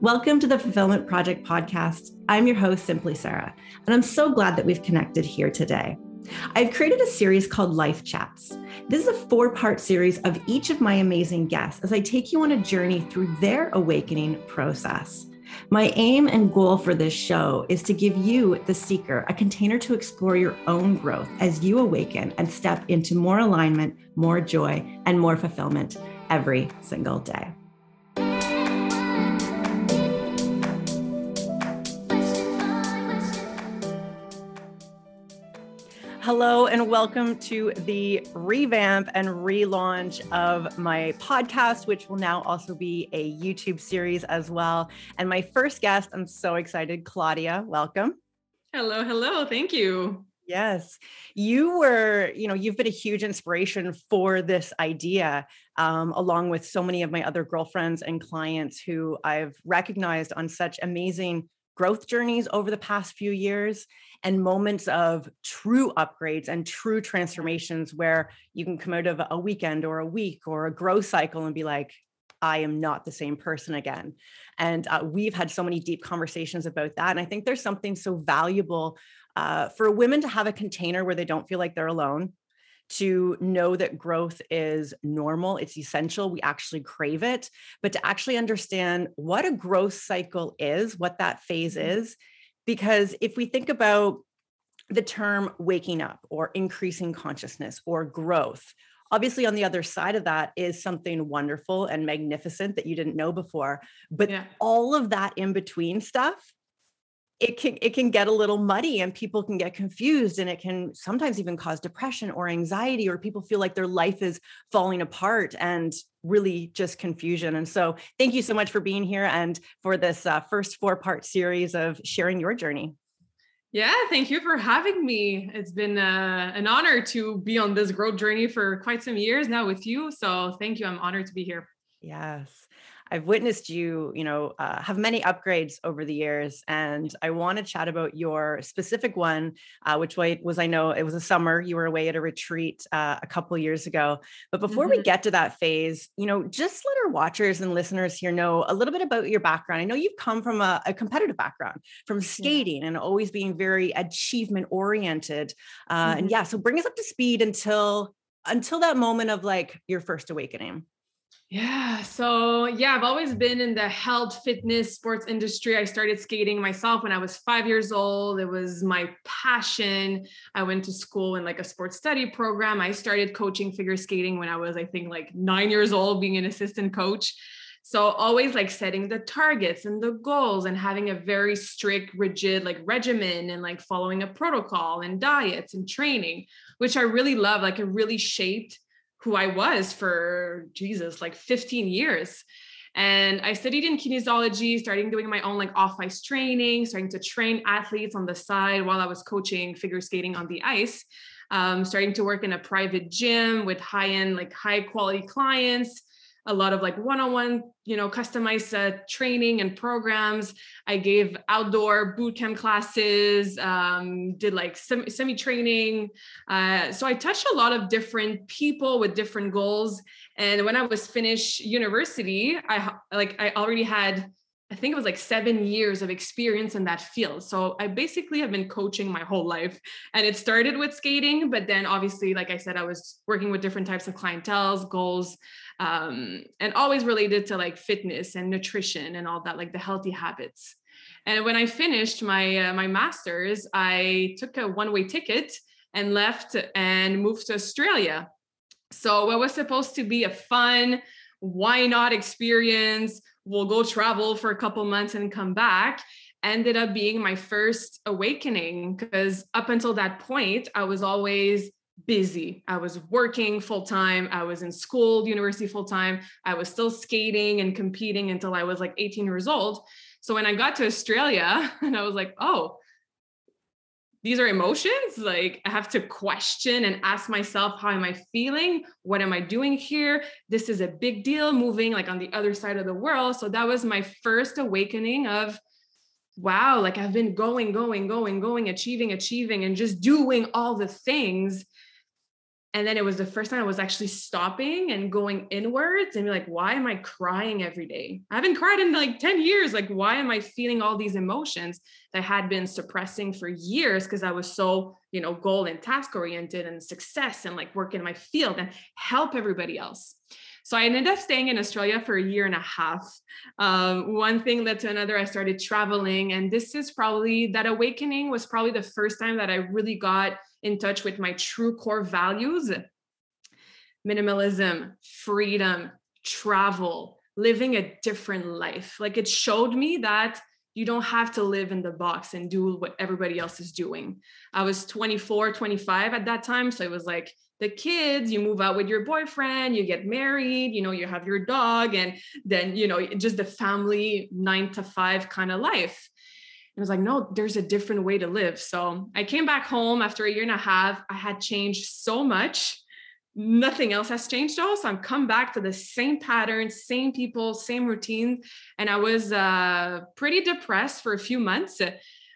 Welcome to the Fulfillment Project podcast. I'm your host, Simpli Sara, and I'm so glad that we've connected here today. I've created a series called Life Chats. This is a four part series of each of my amazing guests as I take you on a journey through their awakening process. My aim and goal for this show is to give you, the seeker, a container to explore your own growth as you awaken and step into more alignment, more joy, and more fulfillment every single day. Hello, and welcome to the revamp and relaunch of my podcast, which will now also be a YouTube series as well. And my first guest, I'm so excited, Claudia. Welcome. Hello, hello. Thank you. Yes, you were, you know, you've been a huge inspiration for this idea, um, along with so many of my other girlfriends and clients who I've recognized on such amazing growth journeys over the past few years and moments of true upgrades and true transformations where you can come out of a weekend or a week or a growth cycle and be like, I am not the same person again. And uh, we've had so many deep conversations about that. And I think there's something so valuable uh, for women to have a container where they don't feel like they're alone, to know that growth is normal, it's essential, we actually crave it, but to actually understand what a growth cycle is, what that phase mm-hmm. is, because if we think about the term waking up or increasing consciousness or growth, obviously on the other side of that is something wonderful and magnificent that you didn't know before. But yeah. all of that in between stuff it can it can get a little muddy and people can get confused and it can sometimes even cause depression or anxiety or people feel like their life is falling apart and really just confusion. And so thank you so much for being here and for this uh, first four part series of sharing your journey. Yeah thank you for having me. It's been uh, an honor to be on this growth journey for quite some years now with you. So thank you. I'm honored to be here. Yes I've witnessed you, you know, uh, have many upgrades over the years, and I want to chat about your specific one, uh, which was I know it was a summer. You were away at a retreat uh, a couple years ago. But before mm-hmm. we get to that phase, you know, just let our watchers and listeners here know a little bit about your background. I know you've come from a, a competitive background, from skating, yeah. and always being very achievement oriented. Uh, mm-hmm. And yeah, so bring us up to speed until until that moment of like your first awakening. Yeah. So, yeah, I've always been in the health, fitness, sports industry. I started skating myself when I was five years old. It was my passion. I went to school in like a sports study program. I started coaching figure skating when I was, I think, like nine years old, being an assistant coach. So, always like setting the targets and the goals and having a very strict, rigid like regimen and like following a protocol and diets and training, which I really love. Like, it really shaped who I was for Jesus, like 15 years. And I studied in kinesiology, starting doing my own like off ice training, starting to train athletes on the side while I was coaching figure skating on the ice. Um, starting to work in a private gym with high end, like high quality clients, a lot of like one-on-one you know customized uh, training and programs i gave outdoor boot camp classes um, did like sem- semi training uh, so i touched a lot of different people with different goals and when i was finished university i like i already had I think it was like seven years of experience in that field. So I basically have been coaching my whole life. And it started with skating, but then obviously, like I said, I was working with different types of clientels, goals, um, and always related to like fitness and nutrition and all that, like the healthy habits. And when I finished my uh, my master's, I took a one way ticket and left and moved to Australia. So what was supposed to be a fun, why not experience we'll go travel for a couple months and come back ended up being my first awakening because up until that point i was always busy. I was working full time i was in school university full time i was still skating and competing until i was like 18 years old. So when i got to australia and i was like oh these are emotions? Like i have to question and ask myself how am i feeling? What am i doing here? This is a big deal moving like on the other side of the world. So that was my first awakening of wow like i've been going going going going achieving achieving and just doing all the things And then it was the first time I was actually stopping and going inwards and be like, why am I crying every day? I haven't cried in like 10 years. Like, why am I feeling all these emotions that I had been suppressing for years because I was so, you know, goal and task oriented and success and like work in my field and help everybody else. So I ended up staying in Australia for a year and a half. Um, one thing led to another. I started traveling, and this is probably that awakening was probably the first time that I really got in touch with my true core values minimalism, freedom, travel, living a different life. Like it showed me that you don't have to live in the box and do what everybody else is doing. I was 24, 25 at that time. So it was like the kids, you move out with your boyfriend, you get married, you know, you have your dog, and then, you know, just the family nine to five kind of life. I was like, no, there's a different way to live. So I came back home after a year and a half. I had changed so much. Nothing else has changed though. So I'm come back to the same patterns, same people, same routine. And I was uh, pretty depressed for a few months.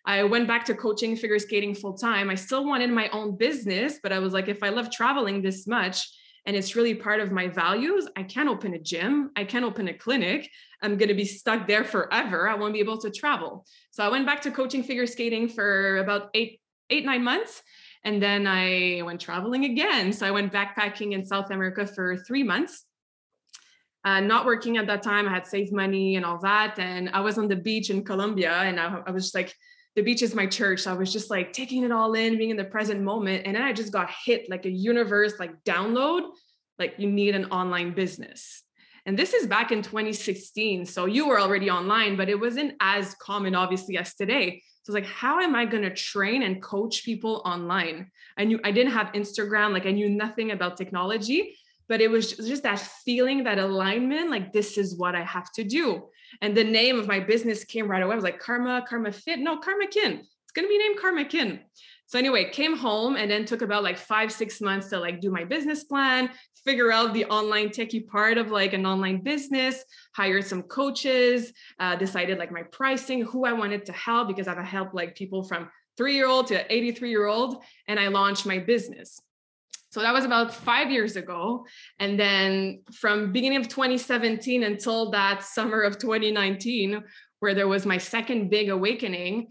I went back to coaching figure skating full time. I still wanted my own business, but I was like, if I love traveling this much, and it's really part of my values. I can't open a gym. I can't open a clinic. I'm going to be stuck there forever. I won't be able to travel. So I went back to coaching figure skating for about eight, eight, nine months. And then I went traveling again. So I went backpacking in South America for three months. Uh, not working at that time. I had saved money and all that. And I was on the beach in Colombia and I, I was just like, the beach is my church. So I was just like taking it all in, being in the present moment. And then I just got hit like a universe, like download, like you need an online business. And this is back in 2016. So you were already online, but it wasn't as common, obviously, as today. So it's like, how am I going to train and coach people online? I knew I didn't have Instagram, like I knew nothing about technology, but it was just that feeling, that alignment, like this is what I have to do. And the name of my business came right away. I was like, Karma, Karma Fit. No, Karma Kin. It's going to be named Karma Kin. So anyway, came home and then took about like five, six months to like do my business plan, figure out the online techie part of like an online business, hired some coaches, uh, decided like my pricing, who I wanted to help because I've helped like people from three year old to 83 year old. And I launched my business. So that was about five years ago. And then from beginning of 2017 until that summer of 2019, where there was my second big awakening,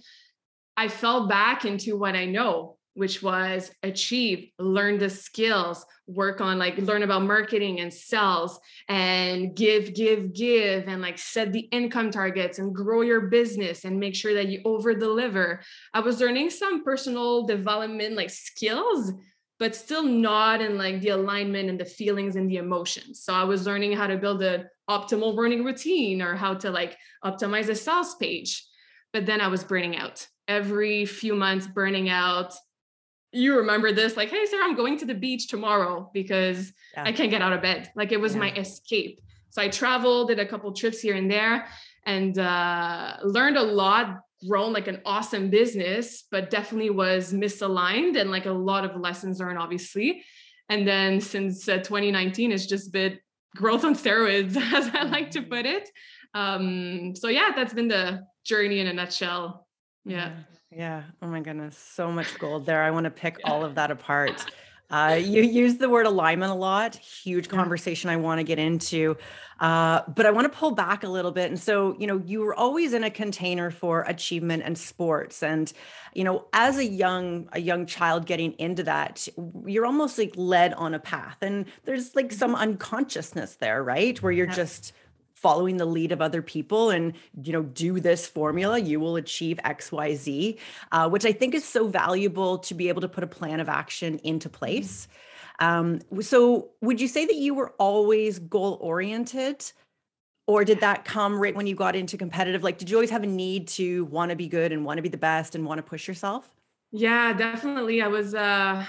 I fell back into what I know, which was achieve, learn the skills, work on like learn about marketing and sales and give, give, give, and like set the income targets and grow your business and make sure that you over deliver. I was learning some personal development like skills but still not in like the alignment and the feelings and the emotions. So I was learning how to build an optimal running routine or how to like optimize a sales page. But then I was burning out every few months, burning out. You remember this, like, hey, Sara, I'm going to the beach tomorrow because yeah. I can't get out of bed. Like it was yeah. my escape. So I traveled, did a couple trips here and there, and uh, learned a lot grown like an awesome business, but definitely was misaligned and like a lot of lessons learned, obviously. And then since uh, 2019, it's just been growth on steroids, as I like to put it. Um, so yeah, that's been the journey in a nutshell. Yeah. Yeah. Oh my goodness. So much gold there. I want to pick all of that apart. Uh, you use the word alignment a lot. Huge conversation I want to get into. Uh, but I want to pull back a little bit. And so, you know, you were always in a container for achievement and sports. And, you know, as a young, a young child getting into that, you're almost like led on a path. And there's like some mm-hmm. unconsciousness there, right? Where you're just following the lead of other people and you know do this formula you will achieve xyz uh, which i think is so valuable to be able to put a plan of action into place. Um, so would you say that you were always goal oriented or did that come right when you got into competitive? Like did you always have a need to want to be good and want to be the best and want to push yourself? Yeah definitely. I was uh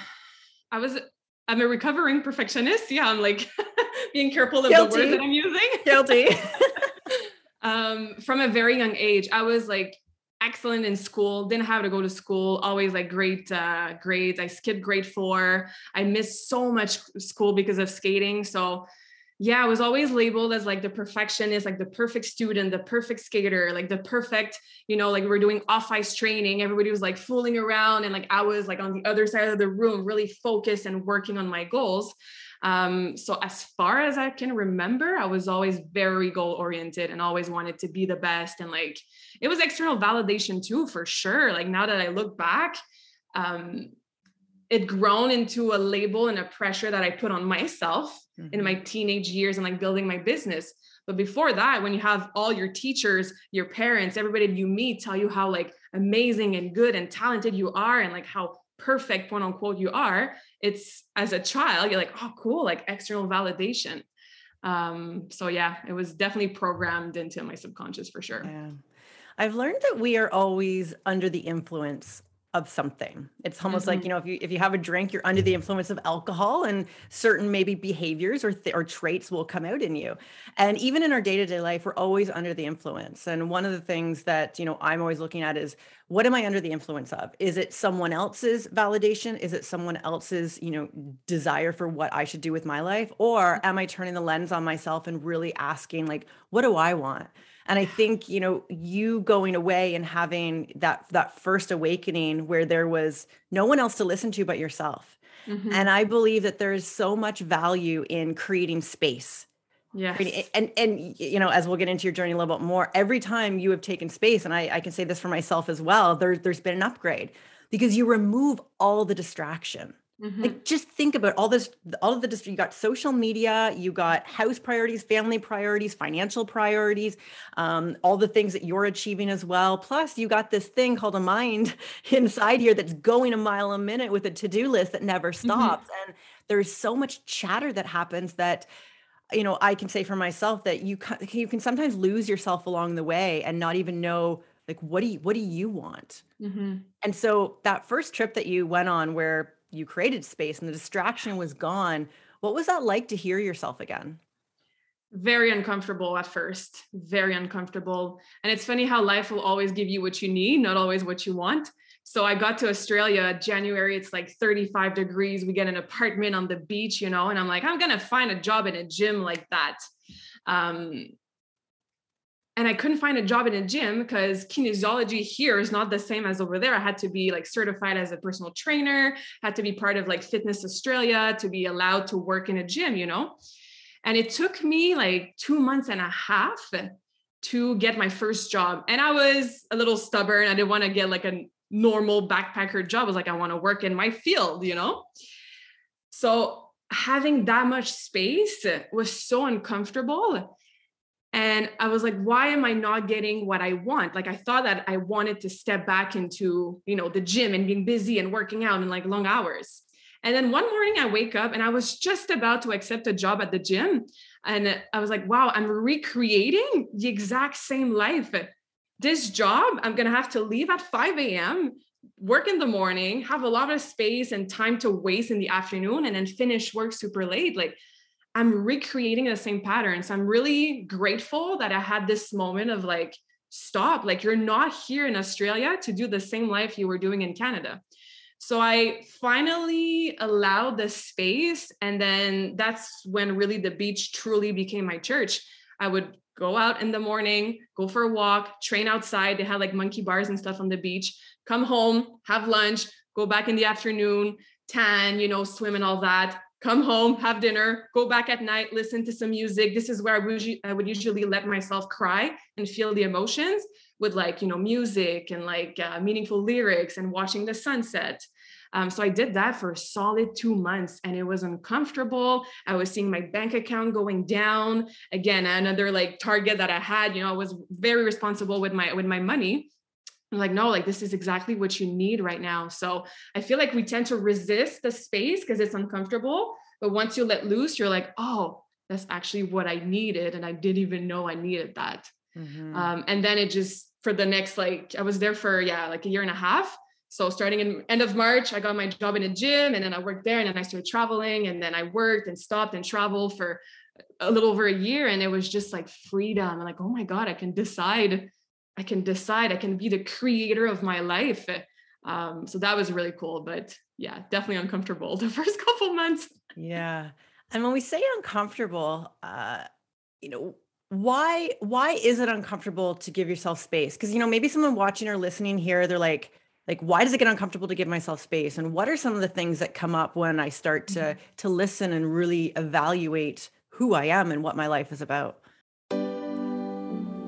i was i'm a recovering perfectionist. Yeah i'm like being careful of Guilty. the words that I'm using. Guilty. um, from a very young age, I was like excellent in school, didn't have to go to school, always like great uh, grades. I skipped grade four. I missed so much school because of skating. So yeah, I was always labeled as like the perfectionist, like the perfect student, the perfect skater, like the perfect, you know, like we are doing off ice training. Everybody was like fooling around. And like I was like on the other side of the room, really focused and working on my goals. Um, so as far as I can remember, I was always very goal oriented and always wanted to be the best. And like it was external validation too, for sure. Like now that I look back, um, it grown into a label and a pressure that I put on myself mm-hmm. in my teenage years and like building my business. But before that, when you have all your teachers, your parents, everybody you meet tell you how like amazing and good and talented you are and like how perfect quote unquote you are, it's as a child, you're like, oh, cool, like external validation. Um, so yeah, it was definitely programmed into my subconscious for sure. Yeah. I've learned that we are always under the influence of something. It's almost mm-hmm. like, you know, if you if you have a drink, you're under the influence of alcohol and certain maybe behaviors or th- or traits will come out in you. And even in our day-to-day life, we're always under the influence. And one of the things that, you know, I'm always looking at is what am I under the influence of? Is it someone else's validation? Is it someone else's, you know, desire for what I should do with my life? Or am I turning the lens on myself and really asking like, what do I want? And i think you know you going away and having that that first awakening where there was no one else to listen to but yourself. Mm-hmm. and i believe that there is so much value in creating space. Yeah and and you know as we'll get into your journey a little bit more every time you have taken space and i, I can say this for myself as well there, there's been an upgrade because you remove all the distraction Mm-hmm. Like just think about all this, all of the. You got social media, you got house priorities, family priorities, financial priorities, um, all the things that you're achieving as well. Plus, you got this thing called a mind inside here that's going a mile a minute with a to-do list that never mm-hmm. stops. Mm-hmm. And there's so much chatter that happens that you know i can say for myself that you you can sometimes lose yourself along the way and not even know like what do you what do you want mm-hmm. and so that first trip that you went on where you created space and the distraction was gone. What was that like to hear yourself again? Very uncomfortable at first, very uncomfortable. And it's funny how life will always give you what you need, not always what you want. So I got to Australia January, it's like 35 degrees. We get an apartment on the beach, you know, and I'm like, I'm going to find a job in a gym like that. Um, and I couldn't find a job in a gym because kinesiology here is not the same as over there. I had to be like certified as a personal trainer, had to be part of like Fitness Australia to be allowed to work in a gym, you know? And it took me like two months and a half to get my first job. And I was a little stubborn. I didn't want to get like a normal backpacker job. I was like, I want to work in my field, you know? So having that much space was so uncomfortable and i was like why am i not getting what i want? Like i thought that i wanted to step back into you know the gym and being busy and working out in like long hours. And then one morning i wake up and i was just about to accept a job at the gym. And i was like wow i'm recreating the exact same life. This job i'm going to have to leave at 5 a.m work in the morning have a lot of space and time to waste in the afternoon and then finish work super late. Like I'm recreating the same pattern. So I'm really grateful that I had this moment of like, stop, like you're not here in Australia to do the same life you were doing in Canada. So I finally allowed the space. And then that's when really the beach truly became my church. I would go out in the morning, go for a walk, train outside. They had like monkey bars and stuff on the beach, come home, have lunch, go back in the afternoon, tan, you know, swim and all that, come home, have dinner, go back at night, listen to some music. This is where I would, I would usually let myself cry and feel the emotions with like, you know, music and like uh, meaningful lyrics and watching the sunset. Um, so I did that for a solid two months and it was uncomfortable. I was seeing my bank account going down. Again, another like target that I had, you know, I was very responsible with my with my money. I'm like, no, like this is exactly what you need right now. So I feel like we tend to resist the space because it's uncomfortable. But once you let loose, you're like, oh, that's actually what I needed. And I didn't even know I needed that. Mm-hmm. Um, and then it just, for the next, like, I was there for, yeah, like a year and a half. So starting in end of March, I got my job in a gym and then I worked there and then I started traveling and then I worked and stopped and traveled for a little over a year. And it was just like freedom. And like, oh my God, I can decide I can decide, I can be the creator of my life. Um, so that was really cool, but yeah, definitely uncomfortable the first couple months. Yeah. And when we say uncomfortable, uh, you know, why why is it uncomfortable to give yourself space? Because you know, maybe someone watching or listening here, they're like, like, why does it get uncomfortable to give myself space? And what are some of the things that come up when I start to mm-hmm. to listen and really evaluate who I am and what my life is about?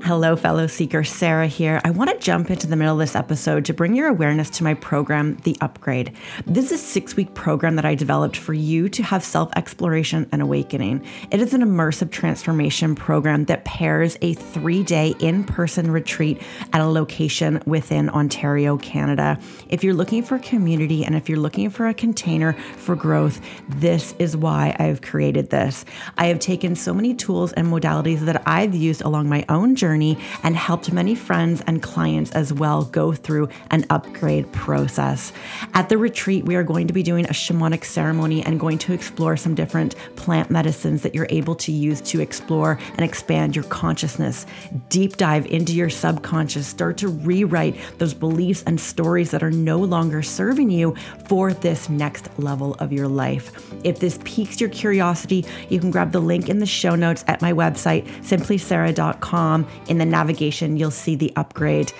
Hello, fellow seeker. Sara here. I want to jump into the middle of this episode to bring your awareness to my program, The Upgrade. This is a six week program that I developed for you to have self exploration and awakening. It is an immersive transformation program that pairs a three day in person retreat at a location within Ontario, Canada. If you're looking for community and if you're looking for a container for growth, this is why I've created this. I have taken so many tools and modalities that I've used along my own journey journey and helped many friends and clients as well go through an upgrade process. At the retreat, we are going to be doing a shamanic ceremony and going to explore some different plant medicines that you're able to use to explore and expand your consciousness. Deep dive into your subconscious, start to rewrite those beliefs and stories that are no longer serving you for this next level of your life. If this piques your curiosity, you can grab the link in the show notes at my website, simplysarah.com. In the navigation, you'll see the upgrade.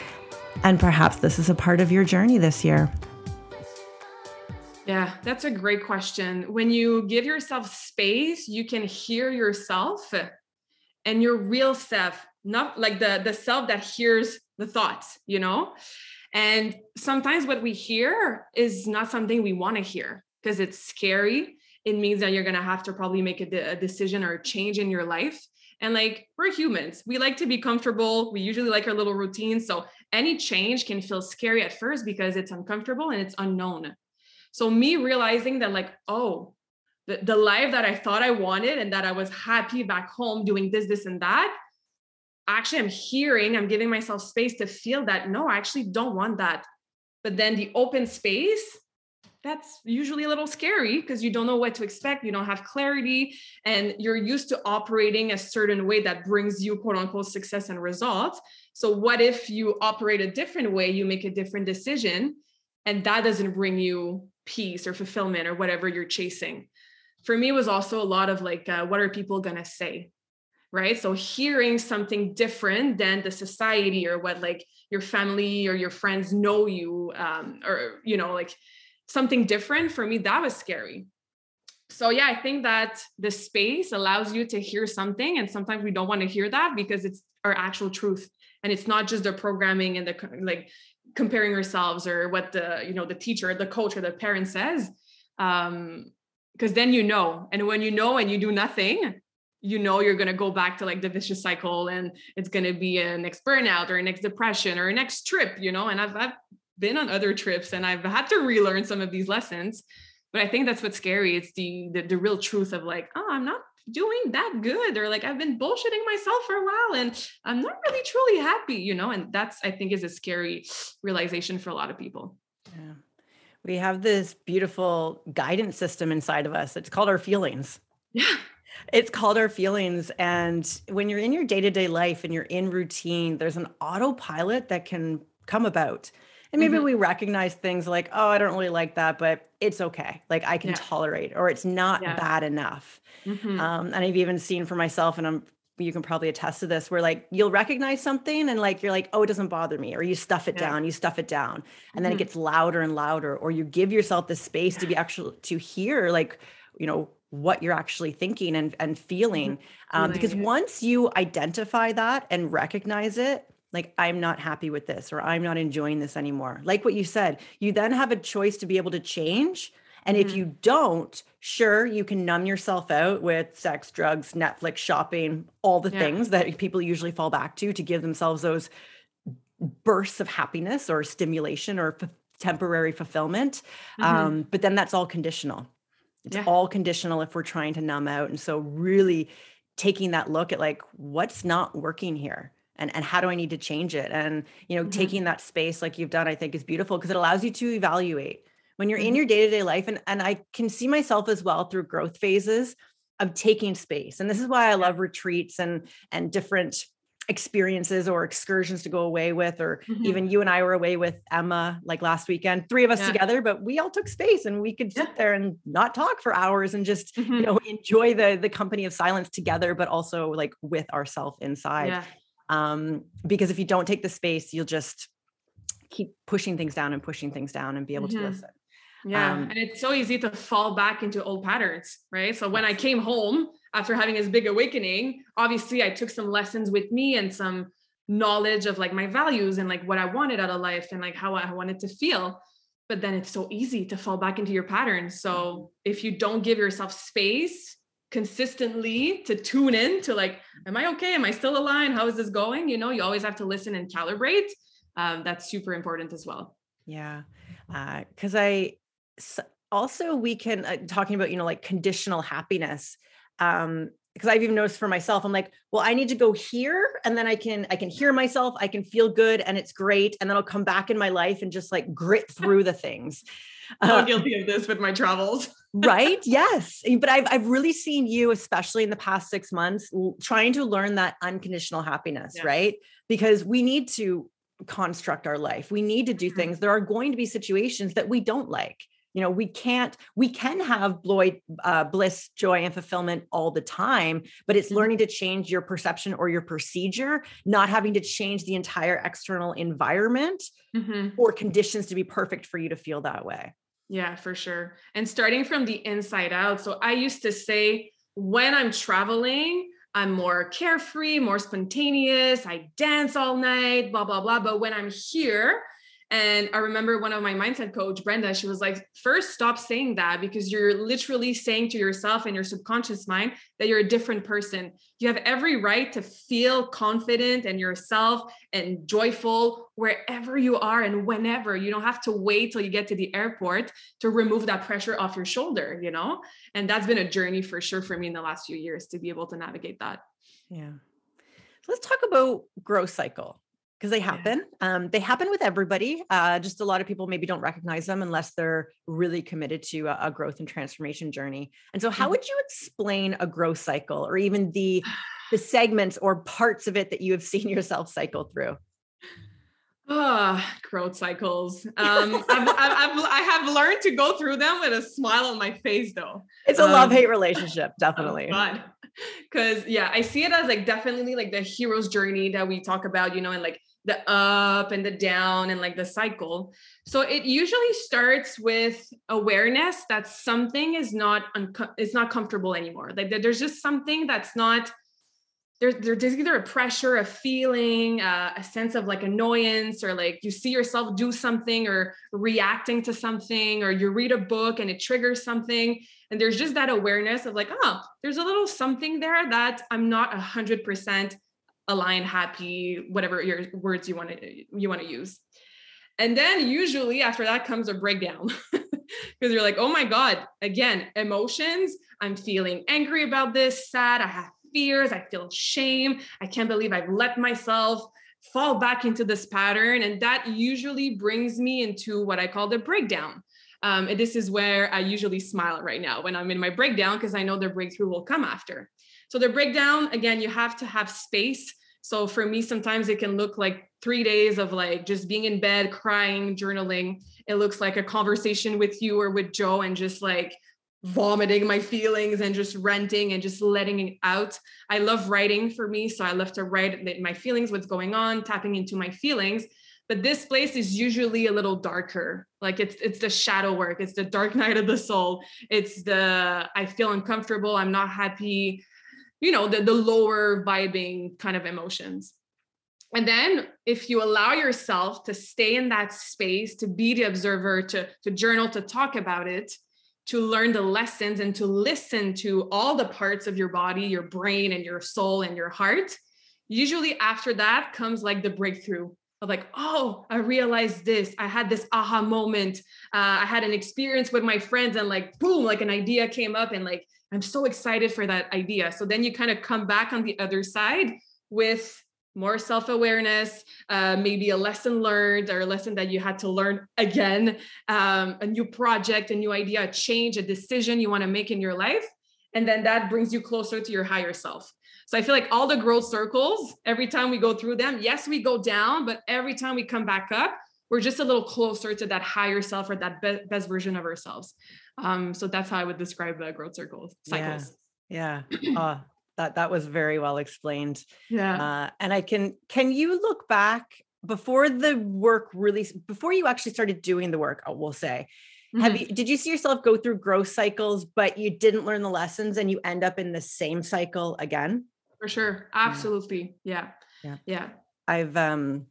And perhaps this is a part of your journey this year. Yeah, that's a great question. When you give yourself space, you can hear yourself and your real self, not like the, the self that hears the thoughts, you know? And sometimes what we hear is not something we want to hear because it's scary. It means that you're going to have to probably make a, de- a decision or a change in your life. And like we're humans, we like to be comfortable. We usually like our little routines. So any change can feel scary at first because it's uncomfortable and it's unknown. So me realizing that, like, oh, the, the life that I thought I wanted and that I was happy back home doing this, this, and that. Actually, I'm hearing, I'm giving myself space to feel that no, I actually don't want that. But then the open space that's usually a little scary because you don't know what to expect. You don't have clarity and you're used to operating a certain way that brings you quote unquote success and results. So, what if you operate a different way? You make a different decision and that doesn't bring you peace or fulfillment or whatever you're chasing. For me, it was also a lot of like, uh, what are people going to say? Right. So, hearing something different than the society or what like your family or your friends know you, um, or, you know, like, something different for me that was scary. So yeah i think that the space allows you to hear something and sometimes we don't want to hear that because it's our actual truth and it's not just the programming and the like comparing ourselves or what the you know the teacher the coach or the parent says um because then you know and when you know and you do nothing you know you're going to go back to like the vicious cycle and it's going to be a next burnout or a next depression or a next trip you know and I've, I've been on other trips and I've had to relearn some of these lessons. But I think that's what's scary. It's the, the the, real truth of like, oh, I'm not doing that good, or like I've been bullshitting myself for a while and I'm not really truly happy, you know. And that's I think is a scary realization for a lot of people. Yeah. We have this beautiful guidance system inside of us. It's called our feelings. Yeah. It's called our feelings. And when you're in your day to day life and you're in routine, there's an autopilot that can come about. And maybe mm-hmm. we recognize things like, oh, I don't really like that, but it's okay. Like I can yeah. tolerate, or it's not yeah. bad enough. Mm-hmm. Um, and I've even seen for myself, and I'm you can probably attest to this, where like you'll recognize something and like you're like, oh, it doesn't bother me, or you stuff it yeah. down, you stuff it down, and mm-hmm. then it mm-hmm. gets louder and louder, or you give yourself the space to be actual to hear like, you know, what you're actually thinking and and feeling. Mm-hmm. Um, because once you identify that and recognize it, like i'm not happy with this or i'm not enjoying this anymore like what you said you then have a choice to be able to change and mm-hmm. if you don't sure you can numb yourself out with sex drugs netflix shopping all the yeah. things that people usually fall back to to give themselves those bursts of happiness or stimulation or f- temporary fulfillment mm-hmm. um, but then that's all conditional it's yeah. all conditional if we're trying to numb out and so really taking that look at like what's not working here and and how do i need to change it and you know mm-hmm. taking that space like you've done i think is beautiful because it allows you to evaluate when you're mm-hmm. in your day-to-day life and and i can see myself as well through growth phases of taking space and this is why i love retreats and and different experiences or excursions to go away with or Mhm. even you and I were away with Emma like last weekend three of us Yeah. together but we all took space and we could sit Yeah. there and not talk for hours and just you Mhm. know enjoy the the company of silence together but also like with ourselves inside yeah. Um because if you don't take the space you'll just keep pushing things down and pushing things down and be able Mhm. to listen Yeah. Um, and it's so easy to fall back into old patterns, right? So when I came home after having this big awakening, obviously I took some lessons with me and some knowledge of like my values and like what I wanted out of life and like how I wanted to feel. But then it's so easy to fall back into your patterns. So if you don't give yourself space consistently to tune in to like, am I okay? Am I still aligned? How is this going? You know, you always have to listen and calibrate. Um, that's super important as well. Yeah. Because I also, we can, uh, talking about, you know, like conditional happiness. Um, because I've even noticed for myself, I'm like, well, I need to go here and then I can, I can hear myself, I can feel good and it's great. And then I'll come back in my life and just like grit through the things. I'm Uh, guilty of this with my travels. right yes but I've, I've really seen you especially in the past six months trying to learn that unconditional happiness Yes. right because we need to construct our life we need to do Mhm. things there are going to be situations that we don't like you know we can't we can have bloy, uh, bliss joy and fulfillment all the time but it's Mhm. learning to change your perception or your procedure not having to change the entire external environment Mhm. or conditions to be perfect for you to feel that way Yeah, for sure. And starting from the inside out. So I used to say when I'm traveling, I'm more carefree, more spontaneous. I dance all night, blah, blah, blah. But when I'm here, and I remember one of my mindset coach, Brenda, she was like, first stop saying that because you're literally saying to yourself and your subconscious mind that you're a different person. You have every right to feel confident and yourself and joyful wherever you are and whenever. You don't have to wait till you get to the airport to remove that pressure off your shoulder, you know? And that's been a journey for sure for me in the last few years to be able to navigate that. Yeah. Let's talk about growth cycle because they Yeah. happen. Um, they happen with everybody. Uh, just a lot of people maybe don't recognize them unless they're really committed to a, a growth and transformation journey. And so, how Mhm. would you explain a growth cycle, or even the the segments or parts of it that you have seen yourself cycle through? Ah, growth cycles. Um, I've, I've, I've, I have learned to go through them with a smile on my face, though. It's a Um, love hate relationship, definitely. Because yeah, I see it as like definitely like the hero's journey that we talk about, you know, and like the up and the down and like the cycle. So it usually starts with awareness that something is not unco- it's not comfortable anymore. Like there's just something that's not there, there's either a pressure, a feeling, uh, a sense of like annoyance, or like you see yourself do something or reacting to something, or you read a book and it triggers something. And there's just that awareness of like, oh, there's a little something there that I'm not 100% line happy whatever your words you want to you want to use. And then usually after that comes a breakdown because you're like oh my god again emotions i'm feeling angry about this sad i have fears i feel shame i can't believe i've let myself fall back into this pattern. And that usually brings me into what i call the breakdown. Um, and this is where i usually smile right now when i'm in my breakdown because i know the breakthrough will come after. So the breakdown, again, you have to have space. So for me, sometimes it can look like three days of like just being in bed, crying, journaling. It looks like a conversation with you or with Joe and just like vomiting my feelings and just renting and just letting it out. I love writing for me. So I love to write my feelings, what's going on, tapping into my feelings. But this place is usually a little darker. Like it's it's the shadow work. It's the dark night of the soul. It's the I feel uncomfortable. I'm not happy. You know, the, the lower vibing kind of emotions. And then if you allow yourself to stay in that space, to be the observer, to, to journal, to talk about it, to learn the lessons and to listen to all the parts of your body, your brain and your soul and your heart, usually after that comes like the breakthrough of like, oh, I realized this. I had this aha moment. Uh, I had an experience with my friends and like, boom, like an idea came up and like, I'm so excited for that idea. So then you kind of come back on the other side with more self awareness, uh, maybe a lesson learned or a lesson that you had to learn again, um, a new project, a new idea, a change, a decision you want to make in your life. And then that brings you closer to your higher self. So I feel like all the growth circles, every time we go through them, yes, we go down, but every time we come back up, we're just a little closer to that higher self or that be- best version of ourselves. Um, so that's how I would describe the growth circles cycles. Yeah. yeah. uh, that that was very well explained. Yeah. Uh, and I can can you look back before the work really before you actually started doing the work, I will say. Mm-hmm. Have you did you see yourself go through growth cycles, but you didn't learn the lessons and you end up in the same cycle again? For sure. Absolutely. Yeah. Yeah. Yeah. I've um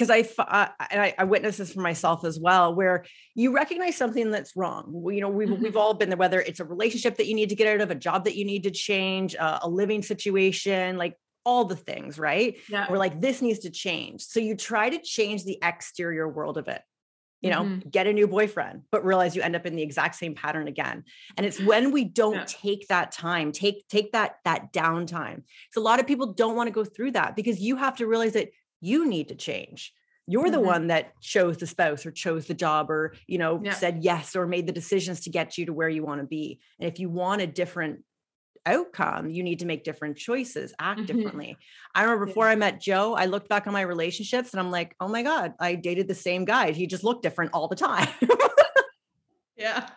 because I, uh, and I, I witnessed this for myself as well, where you recognize something that's wrong. You know, we've mm-hmm. we've all been there. Whether it's a relationship that you need to get out of, a job that you need to change, uh, a living situation, like all the things, right? Yeah. We're like, this needs to change. So you try to change the exterior world of it. You know, mm-hmm. get a new boyfriend, but realize you end up in the exact same pattern again. And it's when we don't yeah. take that time, take take that that downtime. So a lot of people don't want to go through that because you have to realize that you need to change. You're mm-hmm. the one that chose the spouse or chose the job or you know yeah. said yes or made the decisions to get you to where you want to be. And if you want a different outcome you need to make different choices act mm-hmm. differently. I remember before i met joe i looked back on my relationships and i'm like oh my god i dated the same guy. He just looked different all the time. Yeah.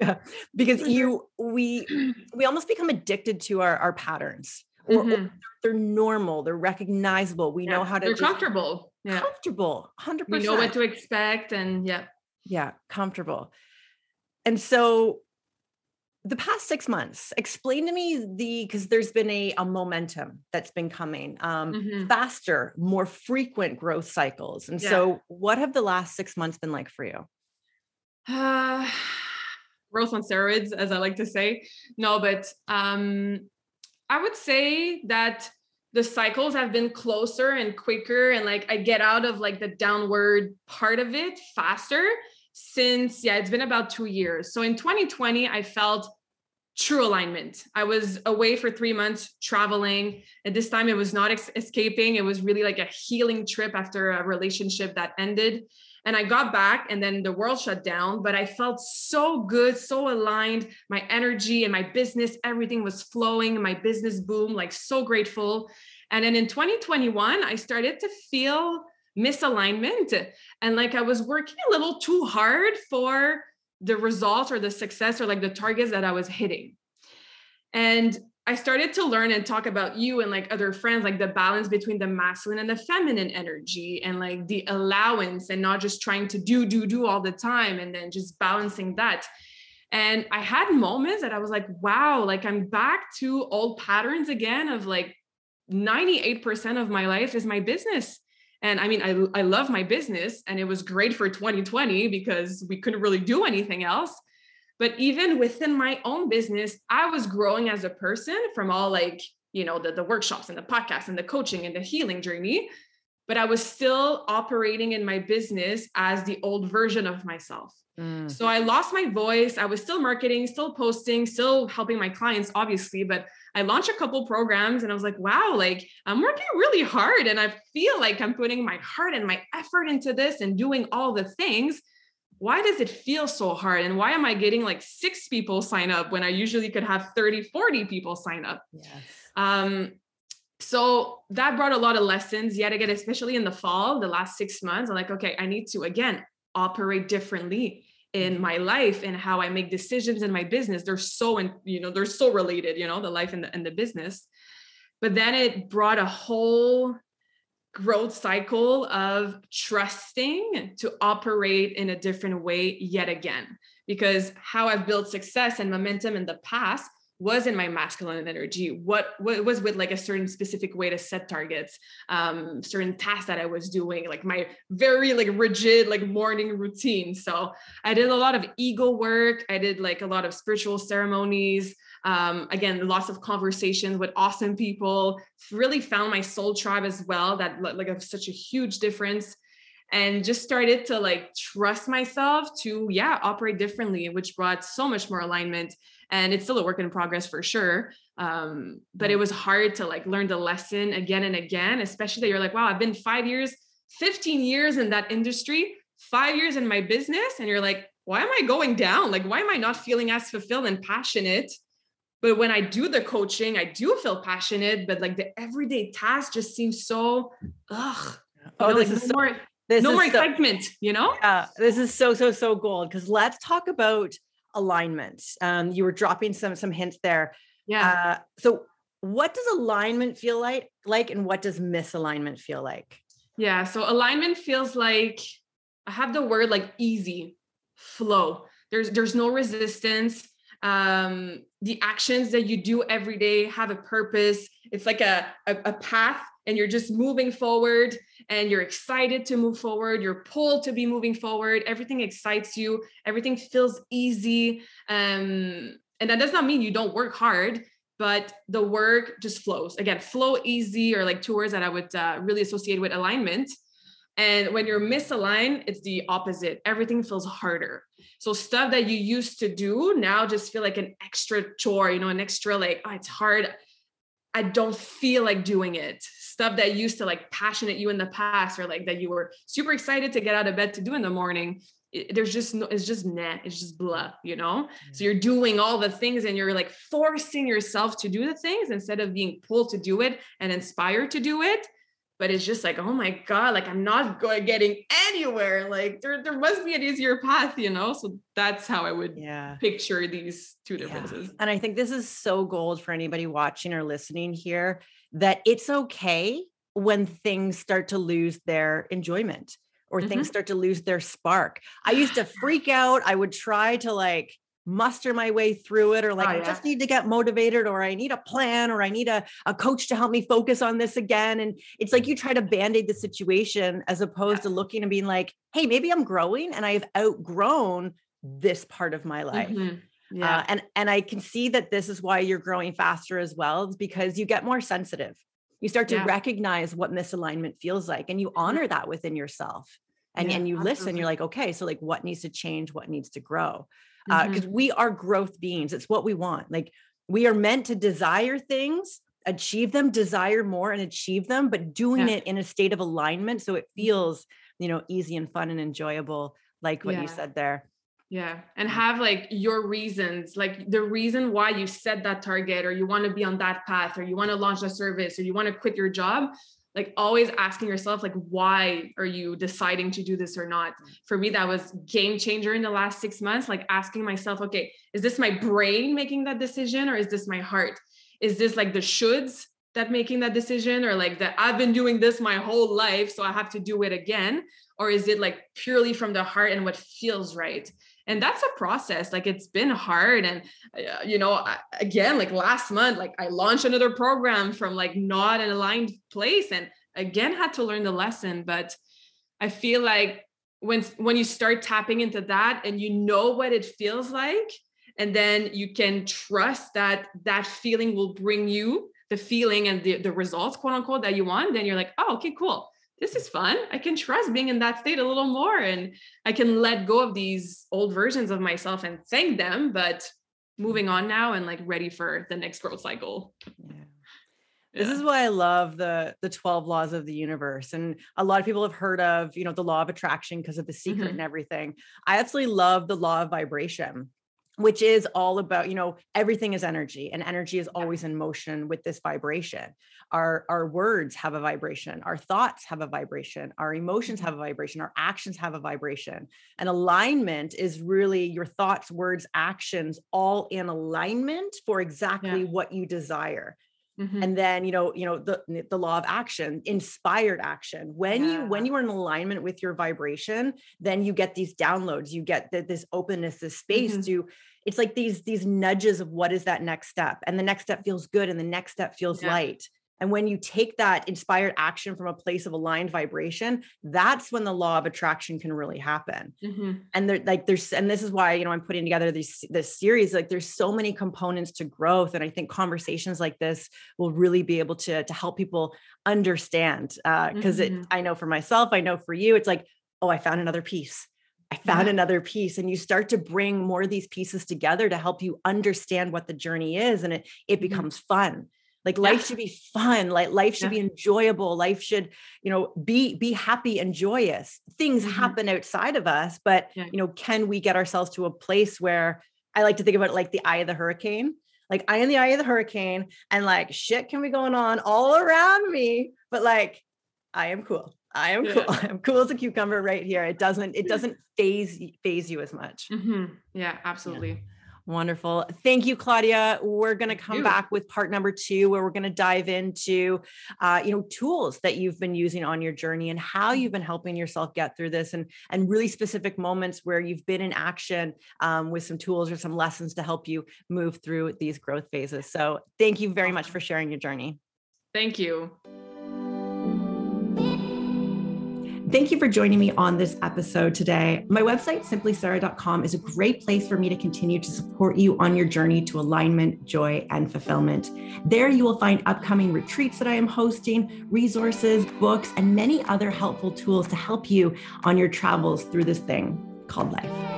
Yeah because you we we almost become addicted to our our patterns mm-hmm. or they're normal, they're recognizable. We yeah. know how to they're comfortable. Yeah. Comfortable, 100%. We know what to expect and yeah. Yeah, comfortable. And so the past six months, explain to me the because there's been a, a momentum that's been coming, um, mm-hmm. faster, more frequent growth cycles. And yeah. so, what have the last six months been like for you? Uh, growth on steroids, as I like to say. No, but um, I would say that the cycles have been closer and quicker and like I get out of like the downward part of it faster since yeah, it's been about 2 years. So in 2020 I felt true alignment. I was away for 3 months traveling At this time it was not ex- escaping. It was really like a healing trip after a relationship that ended and I got back and then the world shut down, but I felt so good, so aligned. My energy and my business, everything was flowing. My business boom, like so grateful. And then in 2021, I started to feel misalignment and like I was working a little too hard for the results or the success or like the targets that I was hitting. And I started to learn and talk about you and like other friends, like the balance between the masculine and the feminine energy and like the allowance and not just trying to do, do, do all the time and then just balancing that. And I had moments that I was like, wow, like I'm back to old patterns again of like 98% of my life is my business. And I mean, I, I love my business and it was great for 2020 because we couldn't really do anything else. But even within my own business, I was growing as a person from all like, you know, the, the workshops and the podcasts and the coaching and the healing journey. But I was still operating in my business as the old version of myself. Mm. So I lost my voice. I was still marketing, still posting, still helping my clients, obviously, but I launched a couple programs and I was like, wow, like I'm working really hard and I feel like I'm putting my heart and my effort into this and doing all the things why does it feel so hard? And why am i getting like six people sign up when i usually could have 30 40 people sign up? Yes. um so that brought a lot of lessons yet again especially in the fall the last six months. I'm like okay i need to again operate differently in mm-hmm. my life and how i make decisions in my business. They're so and you know they're so related you know the life and the, and the business. But then it brought a whole growth cycle of trusting to operate in a different way yet again. Because how I've built success and momentum in the past was in my masculine energy. What, what was with like a certain specific way to set targets um certain tasks that i was doing like my very like rigid like morning routine. So i did a lot of ego work. I did like a lot of spiritual ceremonies um, again, lots of conversations with awesome people. Really found my soul tribe as well. That like such a huge difference, and just started to like trust myself to yeah operate differently, which brought so much more alignment. And it's still a work in progress for sure. Um, but it was hard to like learn the lesson again and again, especially that you're like, wow, I've been five years, 15 years in that industry, five years in my business, and you're like, why am I going down? Like, why am I not feeling as fulfilled and passionate but when I do the coaching, I do feel passionate, but like the everyday task just seems so ugh. Oh, know, this like is no so, more, this no more so, excitement, you know? Yeah, this is so, so, so gold. Because let's talk about alignment. Um, you were dropping some some hints there. Yeah. Uh, so what does alignment feel like like and what does misalignment feel like? Yeah, so alignment feels like I have the word like easy, flow. There's there's no resistance um, the actions that you do every day have a purpose. It's like a, a, a, path and you're just moving forward and you're excited to move forward. You're pulled to be moving forward. Everything excites you. Everything feels easy. Um, and that does not mean you don't work hard but the work just flows. Again flow easy or like two words that i would uh, really associate with alignment and when you're misaligned, it's the opposite. Everything feels harder. So stuff that you used to do now just feel like an extra chore, you know, an extra like, oh, it's hard. I don't feel like doing it. Stuff that used to like passionate you in the past or like that you were super excited to get out of bed to do in the morning. It, there's just no, it's just nah, it's just blah, you know? So mm. you're doing all the things and you're like forcing yourself to do the things instead of being pulled to do it and inspired to do it but it's just like oh my god like i'm not going getting anywhere like there, there must be an easier path you know? So that's how i would yeah. picture these two differences. Yeah. and i think this is so gold for anybody watching or listening here that it's okay when things start to lose their enjoyment or mm-hmm. things start to lose their spark. I used to freak out. I would try to like muster my way through it or like oh, yeah. I just need to get motivated or I need a plan or I need a, a coach to help me focus on this again. And it's like you try to band-aid the situation as opposed yeah. to looking and being like, hey, maybe I'm growing and I've outgrown this part of my life. Mm-hmm. Yeah. Uh, and and I can see that this is why you're growing faster as well, because you get more sensitive. You start to yeah. recognize what misalignment feels like and you mm-hmm. honor that within yourself. And, yeah, and you absolutely. listen, you're like, okay, so like what needs to change, what needs to grow because uh, mm-hmm. we are growth beings. It's what we want. Like we are meant to desire things, achieve them, desire more and achieve them, but doing yeah. it in a state of alignment so it mm-hmm. feels, you know, easy and fun and enjoyable, like what yeah. you said there. Yeah. And have like your reasons, like the reason why you set that target or you want to be on that path or you want to launch a service or you want to quit your job like always asking yourself like why are you deciding to do this or not? Mm. for me that was game changer in the last six months like asking myself okay is this my brain making that decision or is this my heart? Is this like the shoulds that making that decision or like that i've been doing this my whole life so i have to do it again? Or is it like purely from the heart and what feels right and that's a process like it's been hard and uh, you know again like last month like i launched another program from like not an aligned place and again had to learn the lesson but i feel like when when you start tapping into that and you know what it feels like and then you can trust that that feeling will bring you the feeling and the, the results quote unquote that you want then you're like oh okay cool this is fun. I can trust being in that state a little more and I can let go of these old versions of myself and thank them, but moving on now and like ready for the next growth cycle. Yeah. This is why I love the the 12 laws of the universe. And a lot of people have heard of, you know, the law of attraction because of the secret mm-hmm. and everything. I absolutely love the law of vibration which is all about you know everything is energy and energy is always in motion with this vibration. Our our words have a vibration our thoughts have a vibration our emotions mm-hmm. have a vibration our actions have a vibration and alignment is really your thoughts words actions all in alignment for exactly yeah. what you desire Mm-hmm. and then you know you know the the law of action inspired action when yeah. you when you are in alignment with your vibration then you get these downloads you get the, this openness this space mm-hmm. to it's like these these nudges of what is that next step and the next step feels good and the next step feels yeah. light and when you take that inspired action from a place of aligned vibration, that's when the law of attraction can really happen. Mm-hmm. And there, like there's, and this is why you know I'm putting together this this series. Like there's so many components to growth, and I think conversations like this will really be able to to help people understand. Because uh, mm-hmm. it, I know for myself, I know for you, it's like, oh, I found another piece. I found yeah. another piece and you start to bring more of these pieces together to help you understand what the journey is and it it mm-hmm. becomes fun like yeah. life should be fun like life should yeah. be enjoyable life should you know be be happy and joyous things mm-hmm. happen outside of us but yeah. you know can we get ourselves to a place where i like to think about it like the eye of the hurricane Like I am the eye of the hurricane and like shit can be going on all around me, but like I am cool. I am yeah. cool. I'm cool as a cucumber right here. It doesn't, it doesn't faze faze you as much. Mm-hmm. Yeah, absolutely. Wonderful. Thank you, Claudia. We're going to come back with part number two, where we're going to dive into, uh, you know, tools that you've been using on your journey and how you've been helping yourself get through this, and and really specific moments where you've been in action um, with some tools or some lessons to help you move through these growth phases. So, thank you very much for sharing your journey. Thank you. Thank you for joining me on this episode today. My website, simplysara.com, is a great place for me to continue to support you on your journey to alignment, joy, and fulfillment. There, you will find upcoming retreats that I am hosting, resources, books, and many other helpful tools to help you on your travels through this thing called life.